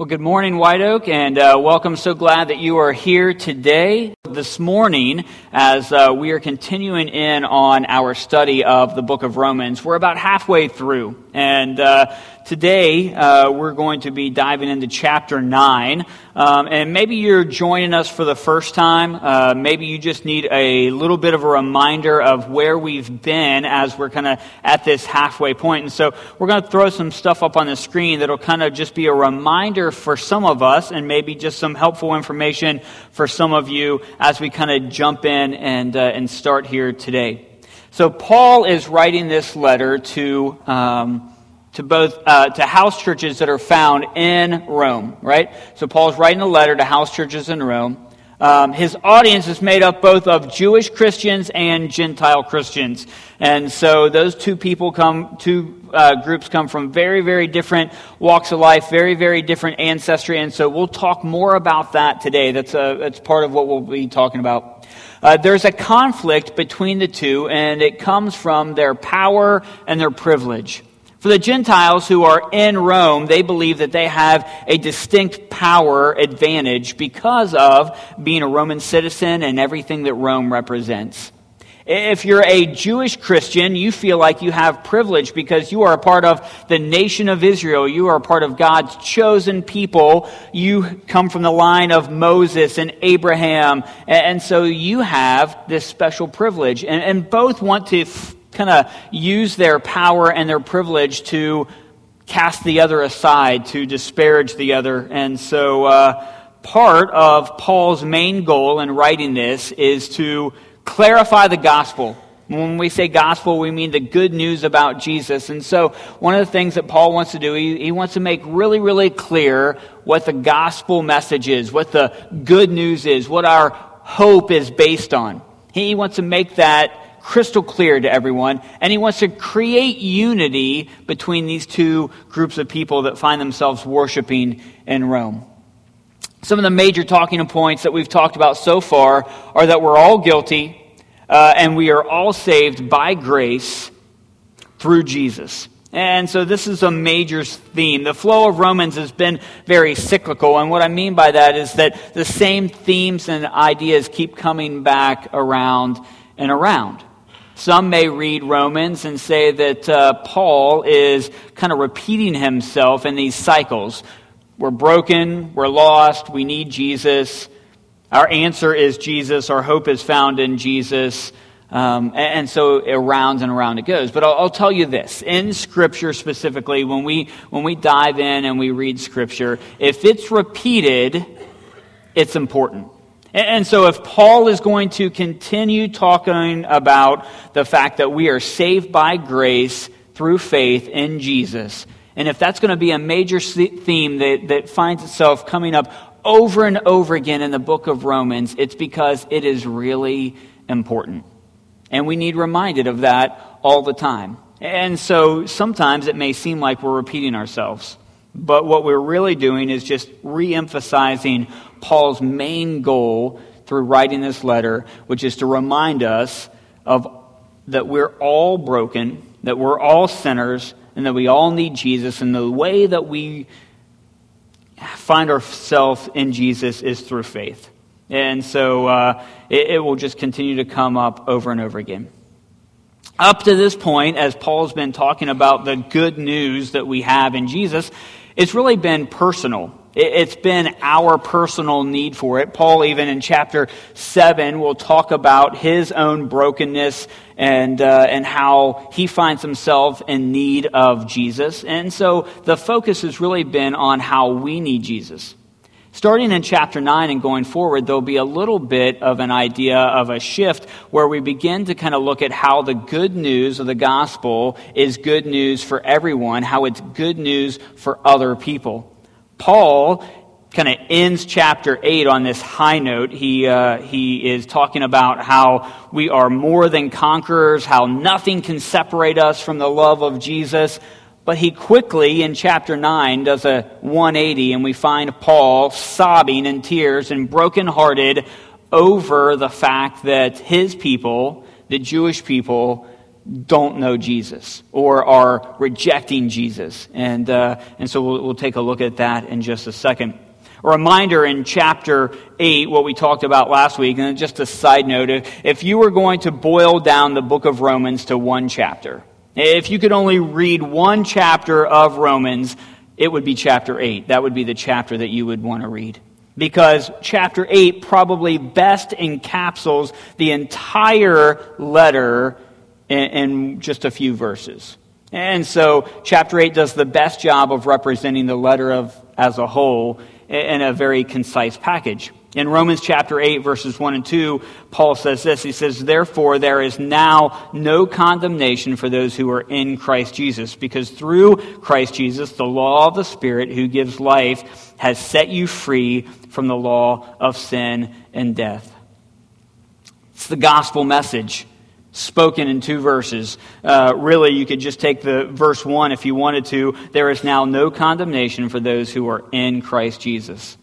Well, good morning, White Oak, and uh, welcome. So glad that you are here today. This morning, as uh, we are continuing in on our study of the book of Romans, we're about halfway through. And uh, today, uh, we're going to be diving into chapter 9. Um, and maybe you're joining us for the first time. Uh, maybe you just need a little bit of a reminder of where we've been as we're kind of at this halfway point. And so we're going to throw some stuff up on the screen that'll kind of just be a reminder for some of us and maybe just some helpful information for some of you as we kind of jump in and, uh, and start here today. So Paul is writing this letter to um, to both uh, to house churches that are found in Rome, right? So Paul's writing a letter to house churches in Rome. Um, his audience is made up both of Jewish Christians and Gentile Christians, and so those two people come, two uh, groups come from very, very different walks of life, very, very different ancestry, and so we'll talk more about that today. That's a, that's part of what we'll be talking about. Uh, there's a conflict between the two, and it comes from their power and their privilege. For the Gentiles who are in Rome, they believe that they have a distinct power advantage because of being a Roman citizen and everything that Rome represents. If you're a Jewish Christian, you feel like you have privilege because you are a part of the nation of Israel. You are a part of God's chosen people. You come from the line of Moses and Abraham. And so you have this special privilege. And, both want to kind of use their power and their privilege to cast the other aside, to disparage the other. And so uh, part of Paul's main goal in writing this is to clarify the gospel. When we say gospel, we mean the good news about Jesus. And so, one of the things that Paul wants to do, he, he, wants to make really, really clear what the gospel message is, what the good news is, what our hope is based on. He wants to make that crystal clear to everyone, and he wants to create unity between these two groups of people that find themselves worshiping in Rome. Some of the major talking points that we've talked about so far are that we're all guilty uh, and we are all saved by grace through Jesus. And so this is a major theme. The flow of Romans has been very cyclical. And what I mean by that is that the same themes and ideas keep coming back around and around. Some may read Romans and say that uh, Paul is kind of repeating himself in these cycles. We're broken, we're lost, we need Jesus. Our answer is Jesus, our hope is found in Jesus. Um, and, and, so around and around it goes. But I'll, I'll, tell you this in Scripture specifically, when we, when we dive in and we read Scripture, if it's repeated, it's important. And, and so if Paul is going to continue talking about the fact that we are saved by grace through faith in Jesus, and if that's going to be a major theme that, that finds itself coming up over and over again in the book of Romans, it's because it is really important. And we need reminded of that all the time. And so sometimes it may seem like we're repeating ourselves. But what we're really doing is just re emphasizing Paul's main goal through writing this letter, which is to remind us of that we're all broken, that we're all sinners, and that we all need Jesus. And the way that we find ourselves in Jesus is through faith. And so uh, it, it will just continue to come up over and over again. Up to this point, as Paul's been talking about the good news that we have in Jesus, it's really been personal. It's been our personal need for it. Paul, even in chapter 7, will talk about his own brokenness and, uh, and how he finds himself in need of Jesus. And so the focus has really been on how we need Jesus. Starting in chapter 9 and going forward, there'll be a little bit of an idea of a shift where we begin to kind of look at how the good news of the gospel is good news for everyone, how it's good news for other people. Paul kind of ends chapter 8 on this high note. He, uh, he is talking about how we are more than conquerors, how nothing can separate us from the love of Jesus. But he quickly, in chapter 9, does a 180, and we find Paul sobbing in tears and brokenhearted over the fact that his people, the Jewish people, don't know Jesus or are rejecting Jesus. And, uh, and so we'll, we'll take a look at that in just a second. A reminder in chapter 8, what we talked about last week, and just a side note, if you were going to boil down the book of Romans to one chapter, if you could only read one chapter of Romans, it would be chapter 8. That would be the chapter that you would want to read. Because chapter 8 probably best encapsulates the entire letter in, in just a few verses. And so chapter 8 does the best job of representing the letter of, as a whole in a very concise package. In Romans chapter 8, verses 1 and 2, Paul says this. He says, Therefore, there is now no condemnation for those who are in Christ Jesus, because through Christ Jesus, the law of the Spirit who gives life has set you free from the law of sin and death. It's the gospel message spoken in two verses. Uh, really, you could just take the verse 1 if you wanted to. There is now no condemnation for those who are in Christ Jesus.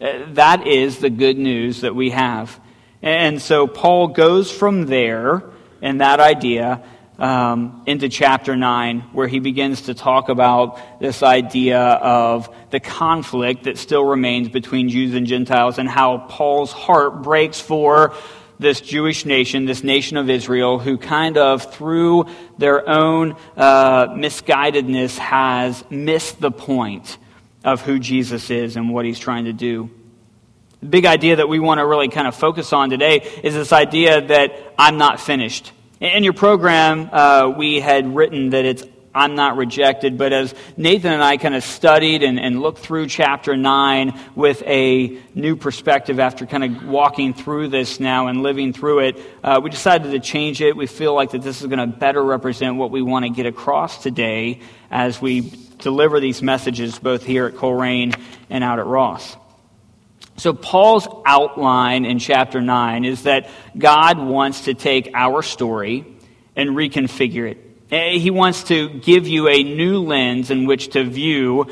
Uh, that is the good news that we have. And so Paul goes from there and that idea um, into chapter 9, where he begins to talk about this idea of the conflict that still remains between Jews and Gentiles and how Paul's heart breaks for this Jewish nation, this nation of Israel, who kind of, through their own uh, misguidedness, has missed the point of who Jesus is and what he's trying to do. The big idea that we want to really kind of focus on today is this idea that I'm not finished. In your program, uh, we had written that it's I'm not rejected. But as Nathan and I kind of studied and, and, looked through chapter 9 with a new perspective after kind of walking through this now and living through it, uh, we decided to change it. We feel like that this is going to better represent what we want to get across today as we deliver these messages both here at Colerain and out at Ross. So, Paul's outline in chapter 9 is that God wants to take our story and reconfigure it. He wants to give you a new lens in which to view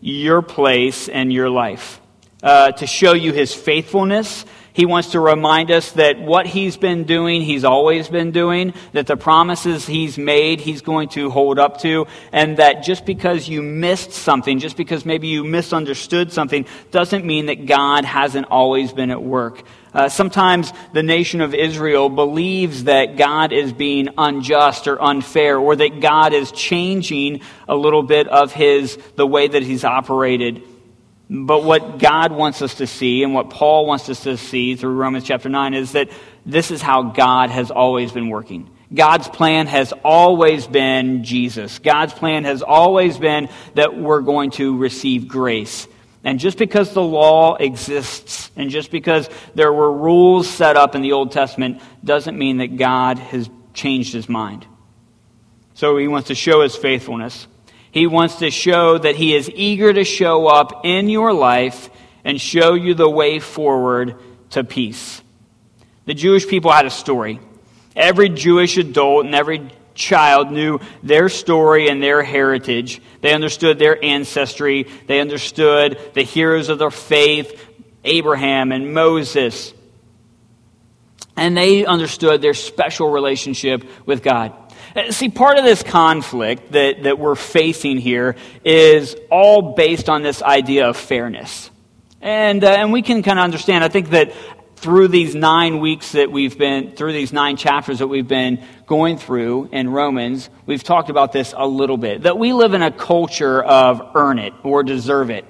your place and your life, uh, to show you his faithfulness. He wants to remind us that what he's been doing, he's always been doing, that the promises he's made, he's going to hold up to, and that just because you missed something, just because maybe you misunderstood something, doesn't mean that God hasn't always been at work. Uh, sometimes the nation of Israel believes that God is being unjust or unfair, or that God is changing a little bit of his, the way that he's operated. But what God wants us to see, and what Paul wants us to see through Romans chapter 9, is that this is how God has always been working. God's plan has always been Jesus. God's plan has always been that we're going to receive grace. And just because the law exists and just because there were rules set up in the Old Testament doesn't mean that God has changed his mind. So he wants to show his faithfulness. He wants to show that he is eager to show up in your life and show you the way forward to peace. The Jewish people had a story. Every Jewish adult and every child knew their story and their heritage. They understood their ancestry. They understood the heroes of their faith, Abraham and Moses. And they understood their special relationship with God. Uh, see, part of this conflict that, that we're facing here is all based on this idea of fairness. And, uh, and we can kind of understand, I think that through these nine weeks that we've been, through these nine chapters that we've been going through in Romans, we've talked about this a little bit. That we live in a culture of earn it or deserve it.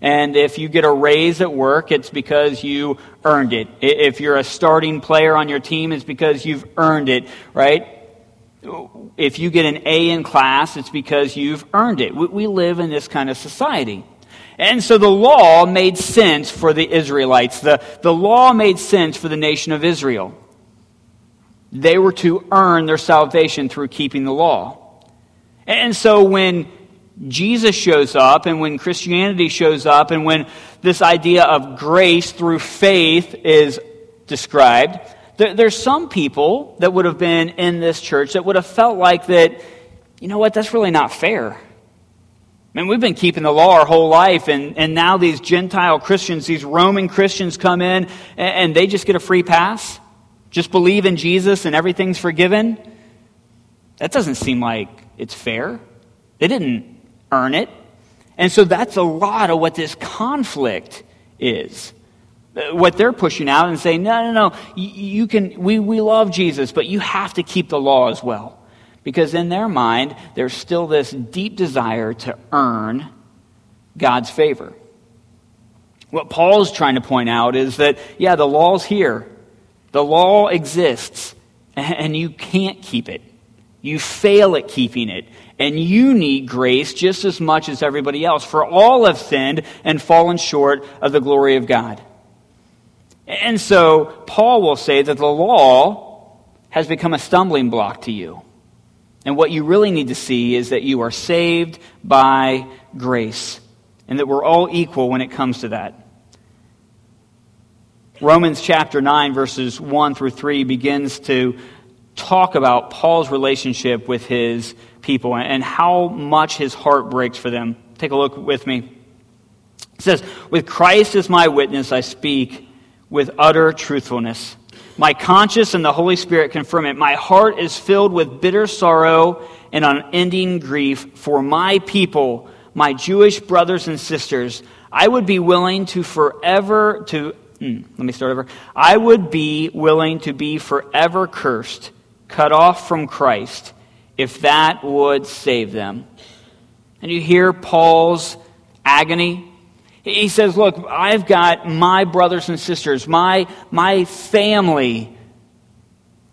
And if you get a raise at work, it's because you earned it. If you're a starting player on your team, it's because you've earned it, right? If you get an A in class, it's because you've earned it. We live in this kind of society. And so the law made sense for the Israelites. The, the law made sense for the nation of Israel. They were to earn their salvation through keeping the law. And so when Jesus shows up and when Christianity shows up and when this idea of grace through faith is described, there, there's some people that would have been in this church that would have felt like that, you know what, that's really not fair. I mean, we've been keeping the law our whole life, and, and now these Gentile Christians, these Roman Christians come in, and, and they just get a free pass? Just believe in Jesus and everything's forgiven? That doesn't seem like it's fair. They didn't earn it. And so that's a lot of what this conflict is. What they're pushing out and saying, no, no, no, you, can, we, we love Jesus, but you have to keep the law as well. Because in their mind, there's still this deep desire to earn God's favor. What Paul's trying to point out is that, yeah, the law's here. The law exists, and you can't keep it. You fail at keeping it. And you need grace just as much as everybody else. For all have sinned and fallen short of the glory of God. And so, Paul will say that the law has become a stumbling block to you. And what you really need to see is that you are saved by grace, and that we're all equal when it comes to that. Romans chapter 9, verses 1 through 3 begins to talk about Paul's relationship with his people and how much his heart breaks for them. Take a look with me. It says, With Christ as my witness, I speak with utter truthfulness. My conscience and the Holy Spirit confirm it. My heart is filled with bitter sorrow and unending grief for my people, my Jewish brothers and sisters. I would be willing to forever to hmm, let me start over. I would be willing to be forever cursed, cut off from Christ, if that would save them. And you hear Paul's agony he says, Look, I've got my brothers and sisters, my, my family.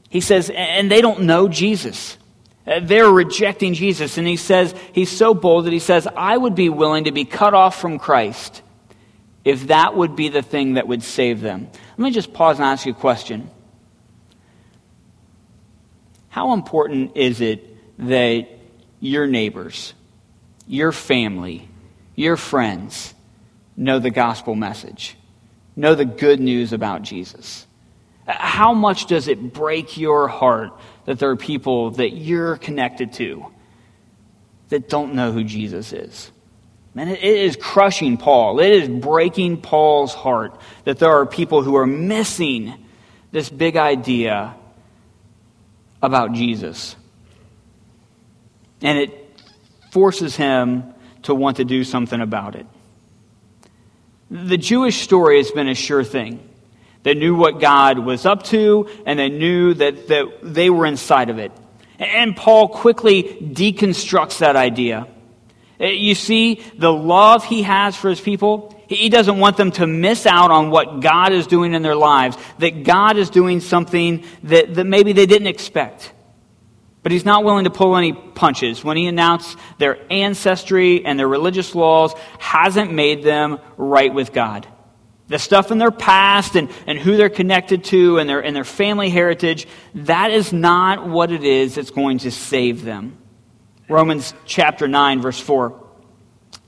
He says, and they don't know Jesus. Uh, they're rejecting Jesus. And he says, he's so bold that he says, I would be willing to be cut off from Christ if that would be the thing that would save them. Let me just pause and ask you a question. How important is it that your neighbors, your family, your friends, know the gospel message, know the good news about Jesus? How much does it break your heart that there are people that you're connected to that don't know who Jesus is? Man, it is crushing Paul. It is breaking Paul's heart that there are people who are missing this big idea about Jesus. And it forces him to want to do something about it. The Jewish story has been a sure thing. They knew what God was up to, and they knew that, that they were inside of it. And Paul quickly deconstructs that idea. Uh, you see the love he has for his people. He doesn't want them to miss out on what God is doing in their lives, that God is doing something that, that maybe they didn't expect. But he's not willing to pull any punches. When he announced their ancestry and their religious laws hasn't made them right with God. The stuff in their past and, and who they're connected to and their, and their family heritage, that is not what it is that's going to save them. Romans chapter 9, verse 4.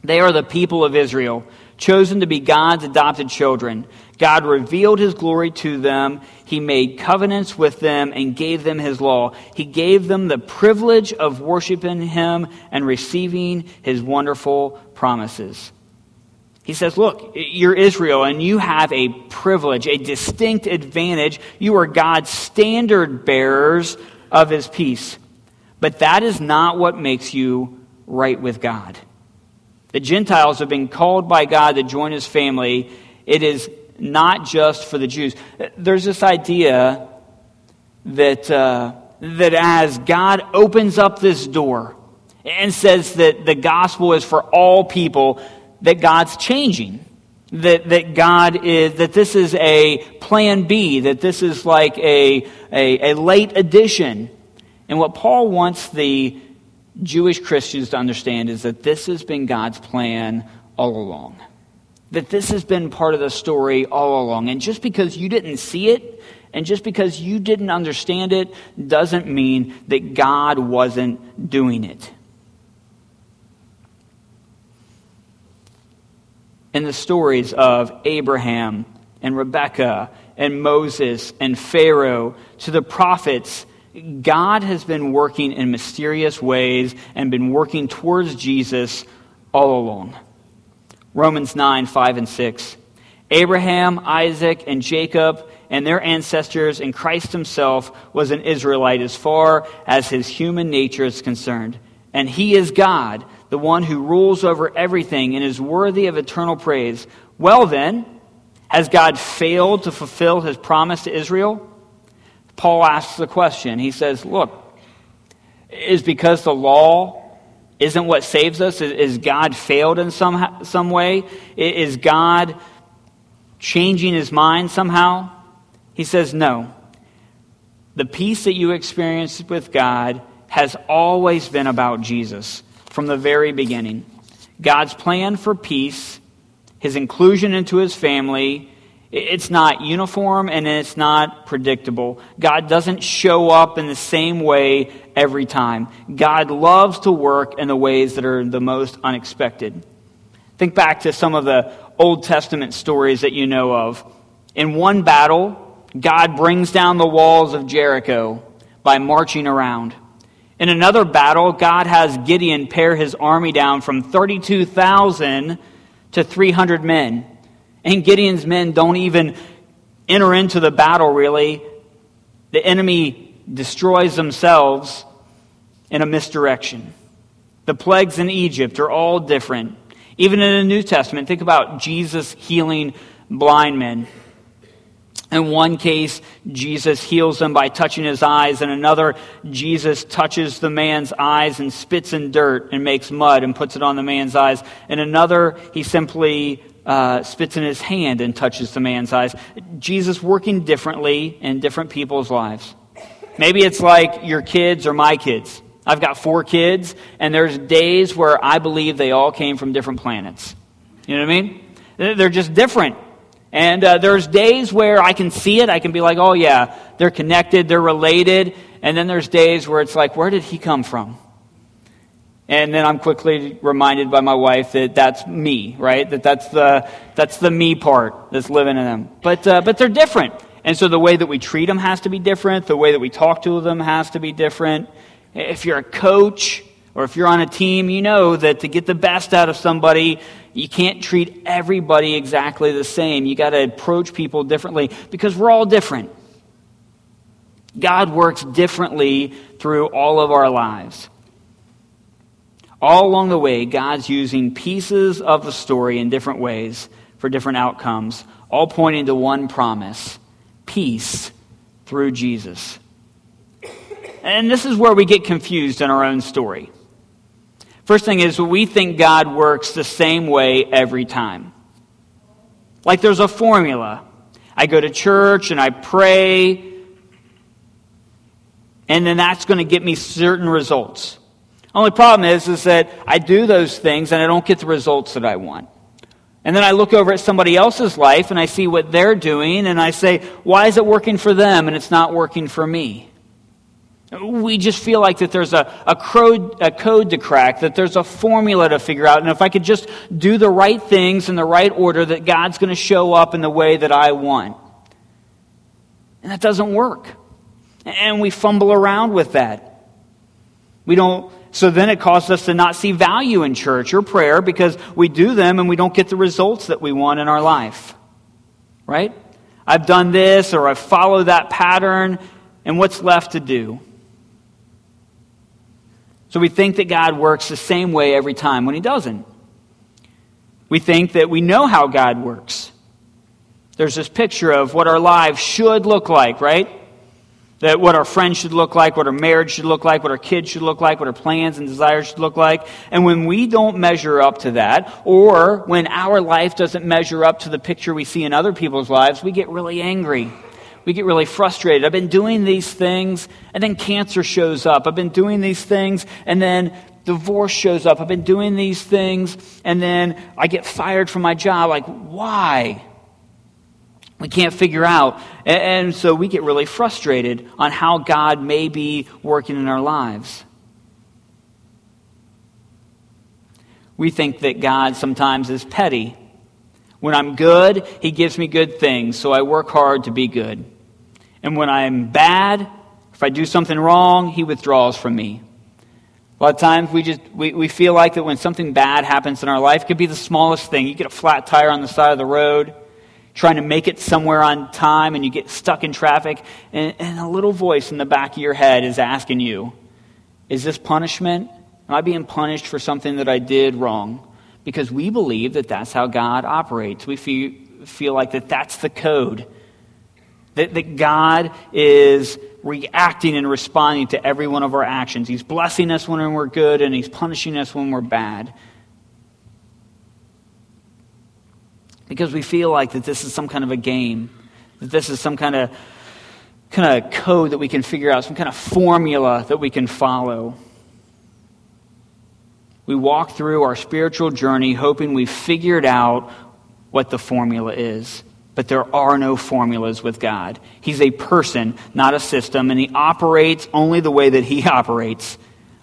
They are the people of Israel, chosen to be God's adopted children. God revealed his glory to them. He made covenants with them and gave them his law. He gave them the privilege of worshiping him and receiving his wonderful promises. He says, Look, you're Israel and you have a privilege, a distinct advantage. You are God's standard bearers of his peace. But that is not what makes you right with God. The Gentiles have been called by God to join his family. It is not just for the Jews. There's this idea that, uh, that as God opens up this door and says that the gospel is for all people, that God's changing. That, that God is, that this is a plan B, that this is like a, a, a late addition. And what Paul wants the Jewish Christians to understand is that this has been God's plan all along that this has been part of the story all along. And just because you didn't see it, and just because you didn't understand it, doesn't mean that God wasn't doing it. In the stories of Abraham and Rebekah and Moses and Pharaoh to the prophets, God has been working in mysterious ways and been working towards Jesus all along. Romans 9, 5 and 6. Abraham, Isaac, and Jacob, and their ancestors, and Christ himself was an Israelite as far as his human nature is concerned. And he is God, the one who rules over everything and is worthy of eternal praise. Well, then, has God failed to fulfill his promise to Israel? Paul asks the question. He says, Look, is because the law isn't what saves us? Is God failed in some, some way? Is God changing his mind somehow? He says, No. The peace that you experienced with God has always been about Jesus from the very beginning. God's plan for peace, his inclusion into his family, it's not uniform and it's not predictable. God doesn't show up in the same way every time. God loves to work in the ways that are the most unexpected. Think back to some of the Old Testament stories that you know of. In one battle, God brings down the walls of Jericho by marching around. In another battle, God has Gideon pare his army down from 32,000 to 300 men. And Gideon's men don't even enter into the battle, really. The enemy destroys themselves in a misdirection. The plagues in Egypt are all different. Even in the New Testament, think about Jesus healing blind men. In one case, Jesus heals them by touching his eyes. In another, Jesus touches the man's eyes and spits in dirt and makes mud and puts it on the man's eyes. In another, he simply uh, spits in his hand and touches the man's eyes. Jesus working differently in different people's lives. Maybe it's like your kids or my kids. I've got four kids, and there's days where I believe they all came from different planets. You know what I mean? They're just different. And uh, there's days where I can see it. I can be like, oh, yeah, they're connected, they're related. And then there's days where it's like, where did he come from? And then I'm quickly reminded by my wife that that's me, right? That that's the, that's the me part that's living in them. But, uh, but they're different. And so the way that we treat them has to be different. The way that we talk to them has to be different. If you're a coach or if you're on a team, you know that to get the best out of somebody, you can't treat everybody exactly the same. You got to approach people differently because we're all different. God works differently through all of our lives. All along the way, God's using pieces of the story in different ways for different outcomes, all pointing to one promise peace through Jesus. And this is where we get confused in our own story. First thing is, we think God works the same way every time. Like there's a formula. I go to church and I pray, and then that's going to get me certain results. Only problem is, is that I do those things and I don't get the results that I want. And then I look over at somebody else's life and I see what they're doing and I say, why is it working for them and it's not working for me? We just feel like that there's a, a, code, a code to crack, that there's a formula to figure out. And if I could just do the right things in the right order, that God's going to show up in the way that I want. And that doesn't work. And we fumble around with that. We don't so then it causes us to not see value in church or prayer because we do them and we don't get the results that we want in our life. Right? I've done this or I've followed that pattern, and what's left to do? So we think that God works the same way every time when He doesn't. We think that we know how God works. There's this picture of what our lives should look like, right? That what our friends should look like, what our marriage should look like, what our kids should look like, what our plans and desires should look like. And when we don't measure up to that, or when our life doesn't measure up to the picture we see in other people's lives, we get really angry. We get really frustrated. I've been doing these things, and then cancer shows up. I've been doing these things, and then divorce shows up. I've been doing these things, and then I get fired from my job. Like, why? We can't figure out. And so we get really frustrated on how God may be working in our lives. We think that God sometimes is petty. When I'm good, He gives me good things, so I work hard to be good. And when I'm bad, if I do something wrong, He withdraws from me. A lot of times we just we, we feel like that when something bad happens in our life, it could be the smallest thing. You get a flat tire on the side of the road, trying to make it somewhere on time and you get stuck in traffic, and, and a little voice in the back of your head is asking you, Is this punishment? Am I being punished for something that I did wrong? Because we believe that that's how God operates. We feel, feel like that that's the code. That, that God is reacting and responding to every one of our actions. He's blessing us when we're good and He's punishing us when we're bad. Because we feel like that this is some kind of a game, that this is some kind of kind of code that we can figure out, some kind of formula that we can follow. We walk through our spiritual journey hoping we've figured out what the formula is. But there are no formulas with God. He's a person, not a system, and He operates only the way that He operates,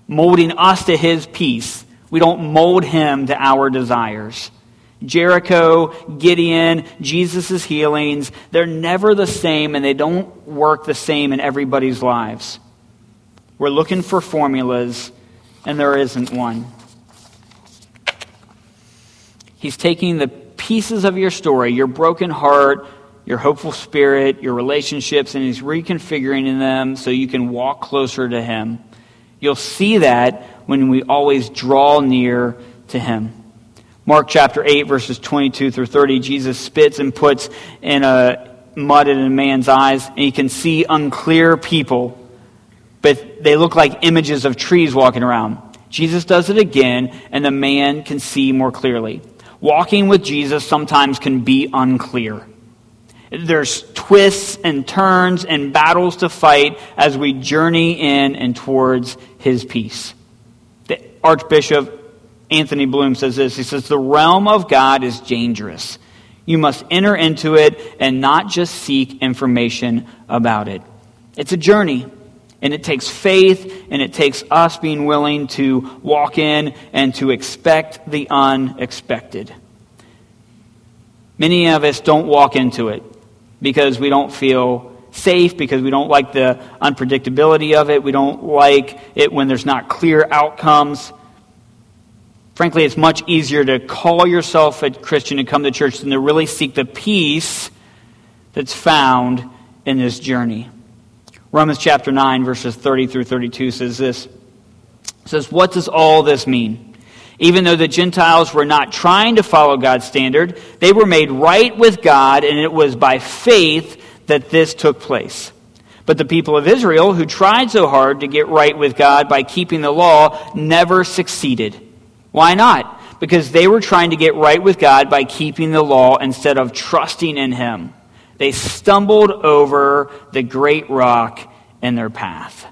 molding us to His peace. We don't mold Him to our desires. Jericho, Gideon, Jesus' healings, they're never the same and they don't work the same in everybody's lives. We're looking for formulas and there isn't one. He's taking the pieces of your story, your broken heart, your hopeful spirit, your relationships, and he's reconfiguring them so you can walk closer to him. You'll see that when we always draw near to him. Mark chapter 8, verses 22 through 30, Jesus spits and puts in a mud in a man's eyes, and he can see unclear people, but they look like images of trees walking around. Jesus does it again, and the man can see more clearly. Walking with Jesus sometimes can be unclear. There's twists and turns and battles to fight as we journey in and towards his peace. The Archbishop Anthony Bloom says this. He says, The realm of God is dangerous. You must enter into it and not just seek information about it. It's a journey, and it takes faith, and it takes us being willing to walk in and to expect the unexpected. Many of us don't walk into it because we don't feel safe, because we don't like the unpredictability of it, we don't like it when there's not clear outcomes. Frankly, it's much easier to call yourself a Christian and come to church than to really seek the peace that's found in this journey. Romans chapter 9, verses 30 through 32 says this. Says, What does all this mean? Even though the Gentiles were not trying to follow God's standard, they were made right with God, and it was by faith that this took place. But the people of Israel, who tried so hard to get right with God by keeping the law, never succeeded. Why not? Because they were trying to get right with God by keeping the law instead of trusting in Him. They stumbled over the great rock in their path.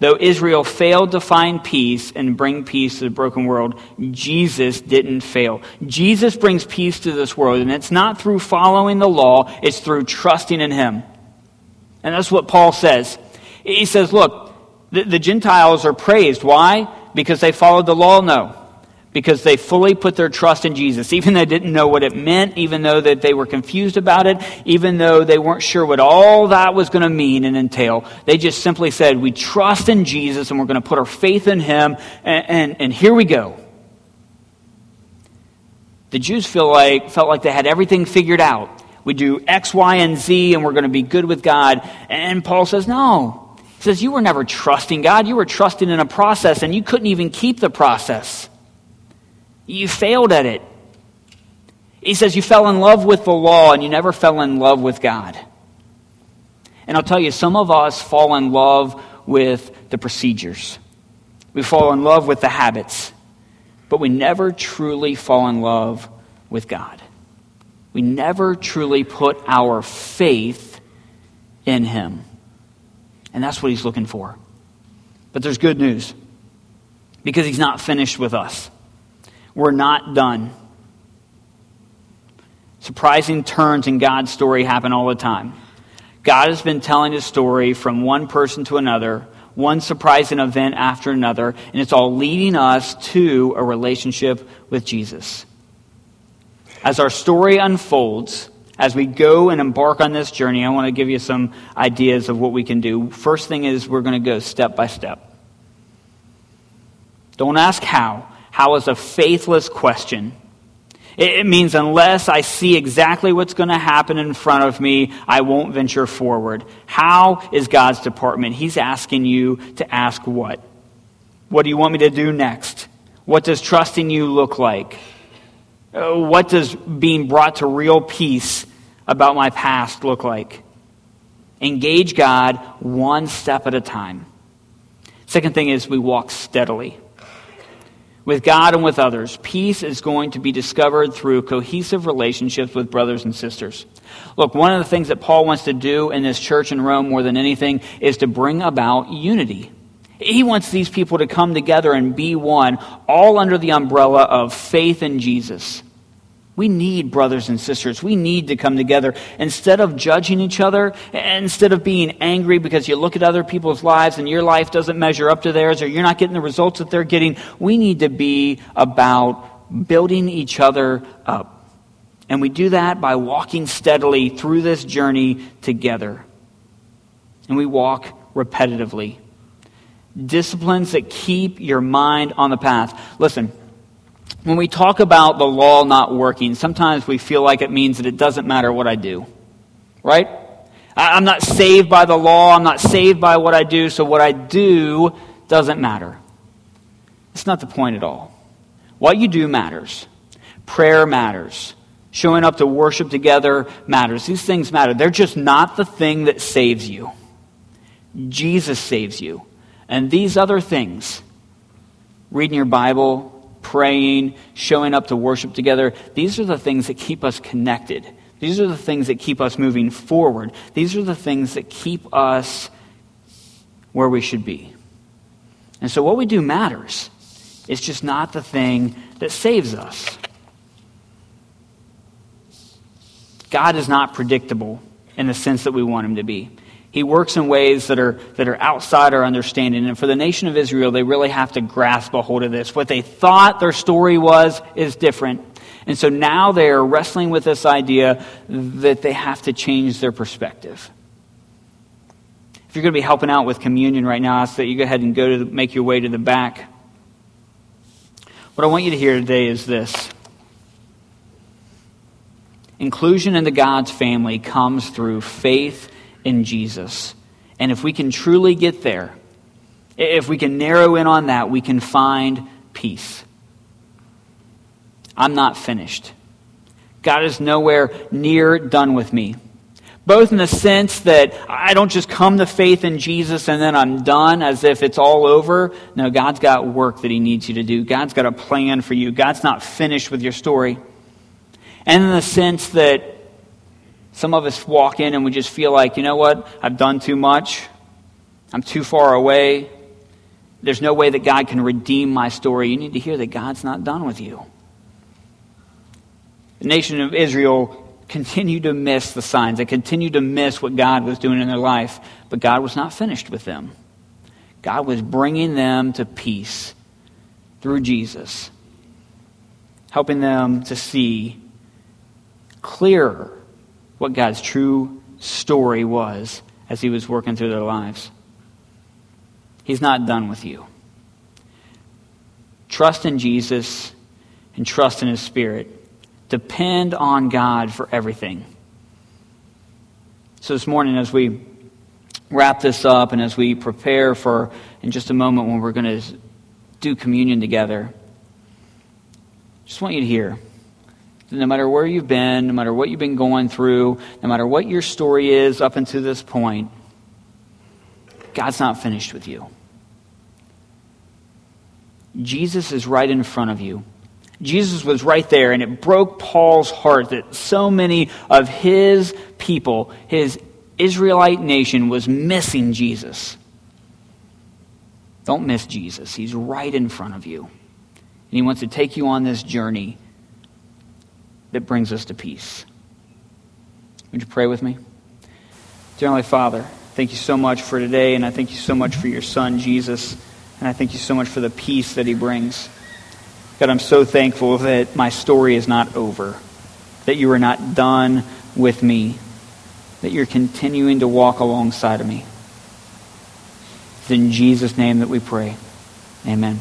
Though Israel failed to find peace and bring peace to the broken world, Jesus didn't fail. Jesus brings peace to this world, and it's not through following the law, it's through trusting in Him. And that's what Paul says. He says, Look, the, the Gentiles are praised. Why? Because they followed the law? No. Because they fully put their trust in Jesus. Even though they didn't know what it meant, even though that they were confused about it, even though they weren't sure what all that was going to mean and entail, they just simply said, We trust in Jesus and we're going to put our faith in Him, and, and, and here we go. The Jews feel like, felt like they had everything figured out. We do X, Y, and Z, and we're going to be good with God. And Paul says, No, he says, You were never trusting God. You were trusting in a process, and you couldn't even keep the process. You failed at it. He says, You fell in love with the law, and you never fell in love with God. And I'll tell you, some of us fall in love with the procedures, we fall in love with the habits, but we never truly fall in love with God. We never truly put our faith in Him. And that's what he's looking for. But there's good news because he's not finished with us. We're not done. Surprising turns in God's story happen all the time. God has been telling his story from one person to another, one surprising event after another, and it's all leading us to a relationship with Jesus. As our story unfolds, as we go and embark on this journey, I want to give you some ideas of what we can do. First thing is we're going to go step by step. Don't ask how. How is a faithless question. It means unless I see exactly what's going to happen in front of me, I won't venture forward. How is God's department? He's asking you to ask what? What do you want me to do next? What does trusting you look like? Uh, what does being brought to real peace about my past look like? Engage God one step at a time. Second thing is we walk steadily. With God and with others, peace is going to be discovered through cohesive relationships with brothers and sisters. Look, one of the things that Paul wants to do in this church in Rome more than anything is to bring about unity. He wants these people to come together and be one, all under the umbrella of faith in Jesus. We need brothers and sisters. We need to come together. Instead of judging each other, instead of being angry because you look at other people's lives and your life doesn't measure up to theirs or you're not getting the results that they're getting, we need to be about building each other up. And we do that by walking steadily through this journey together. And we walk repetitively. Disciplines that keep your mind on the path. Listen, when we talk about the law not working, sometimes we feel like it means that it doesn't matter what I do. Right? I'm not saved by the law. I'm not saved by what I do, so what I do doesn't matter. It's not the point at all. What you do matters. Prayer matters. Showing up to worship together matters. These things matter. They're just not the thing that saves you. Jesus saves you. And these other things, reading your Bible, praying, showing up to worship together. These are the things that keep us connected. These are the things that keep us moving forward. These are the things that keep us where we should be. And so what we do matters. It's just not the thing that saves us. God is not predictable in the sense that we want him to be. He works in ways that are, that are outside our understanding. And for the nation of Israel, they really have to grasp a hold of this. What they thought their story was is different. And so now they are wrestling with this idea that they have to change their perspective. If you're going to be helping out with communion right now, I ask that you go ahead and go to the, make your way to the back. What I want you to hear today is this. Inclusion into God's family comes through faith in Jesus. And if we can truly get there, if we can narrow in on that, we can find peace. I'm not finished. God is nowhere near done with me. Both in the sense that I don't just come to faith in Jesus and then I'm done as if it's all over. No, God's got work that He needs you to do. God's got a plan for you. God's not finished with your story. And in the sense that some of us walk in and we just feel like, you know what? I've done too much. I'm too far away. There's no way that God can redeem my story. You need to hear that God's not done with you. The nation of Israel continued to miss the signs. They continued to miss what God was doing in their life. But God was not finished with them. God was bringing them to peace through Jesus, helping them to see clearer what God's true story was as He was working through their lives. He's not done with you. Trust in Jesus and trust in His Spirit. Depend on God for everything. So, this morning, as we wrap this up and as we prepare for, in just a moment, when we're going to do communion together, just want you to hear no matter where you've been, no matter what you've been going through, no matter what your story is up until this point, God's not finished with you. Jesus is right in front of you. Jesus was right there, and it broke Paul's heart that so many of his people, his Israelite nation, was missing Jesus. Don't miss Jesus. He's right in front of you. And he wants to take you on this journey that brings us to peace. Would you pray with me? Dear Heavenly Father, thank you so much for today, and I thank you so much for your Son, Jesus, and I thank you so much for the peace that he brings. God, I'm so thankful that my story is not over, that you are not done with me, that you're continuing to walk alongside of me. It's in Jesus' name that we pray. Amen.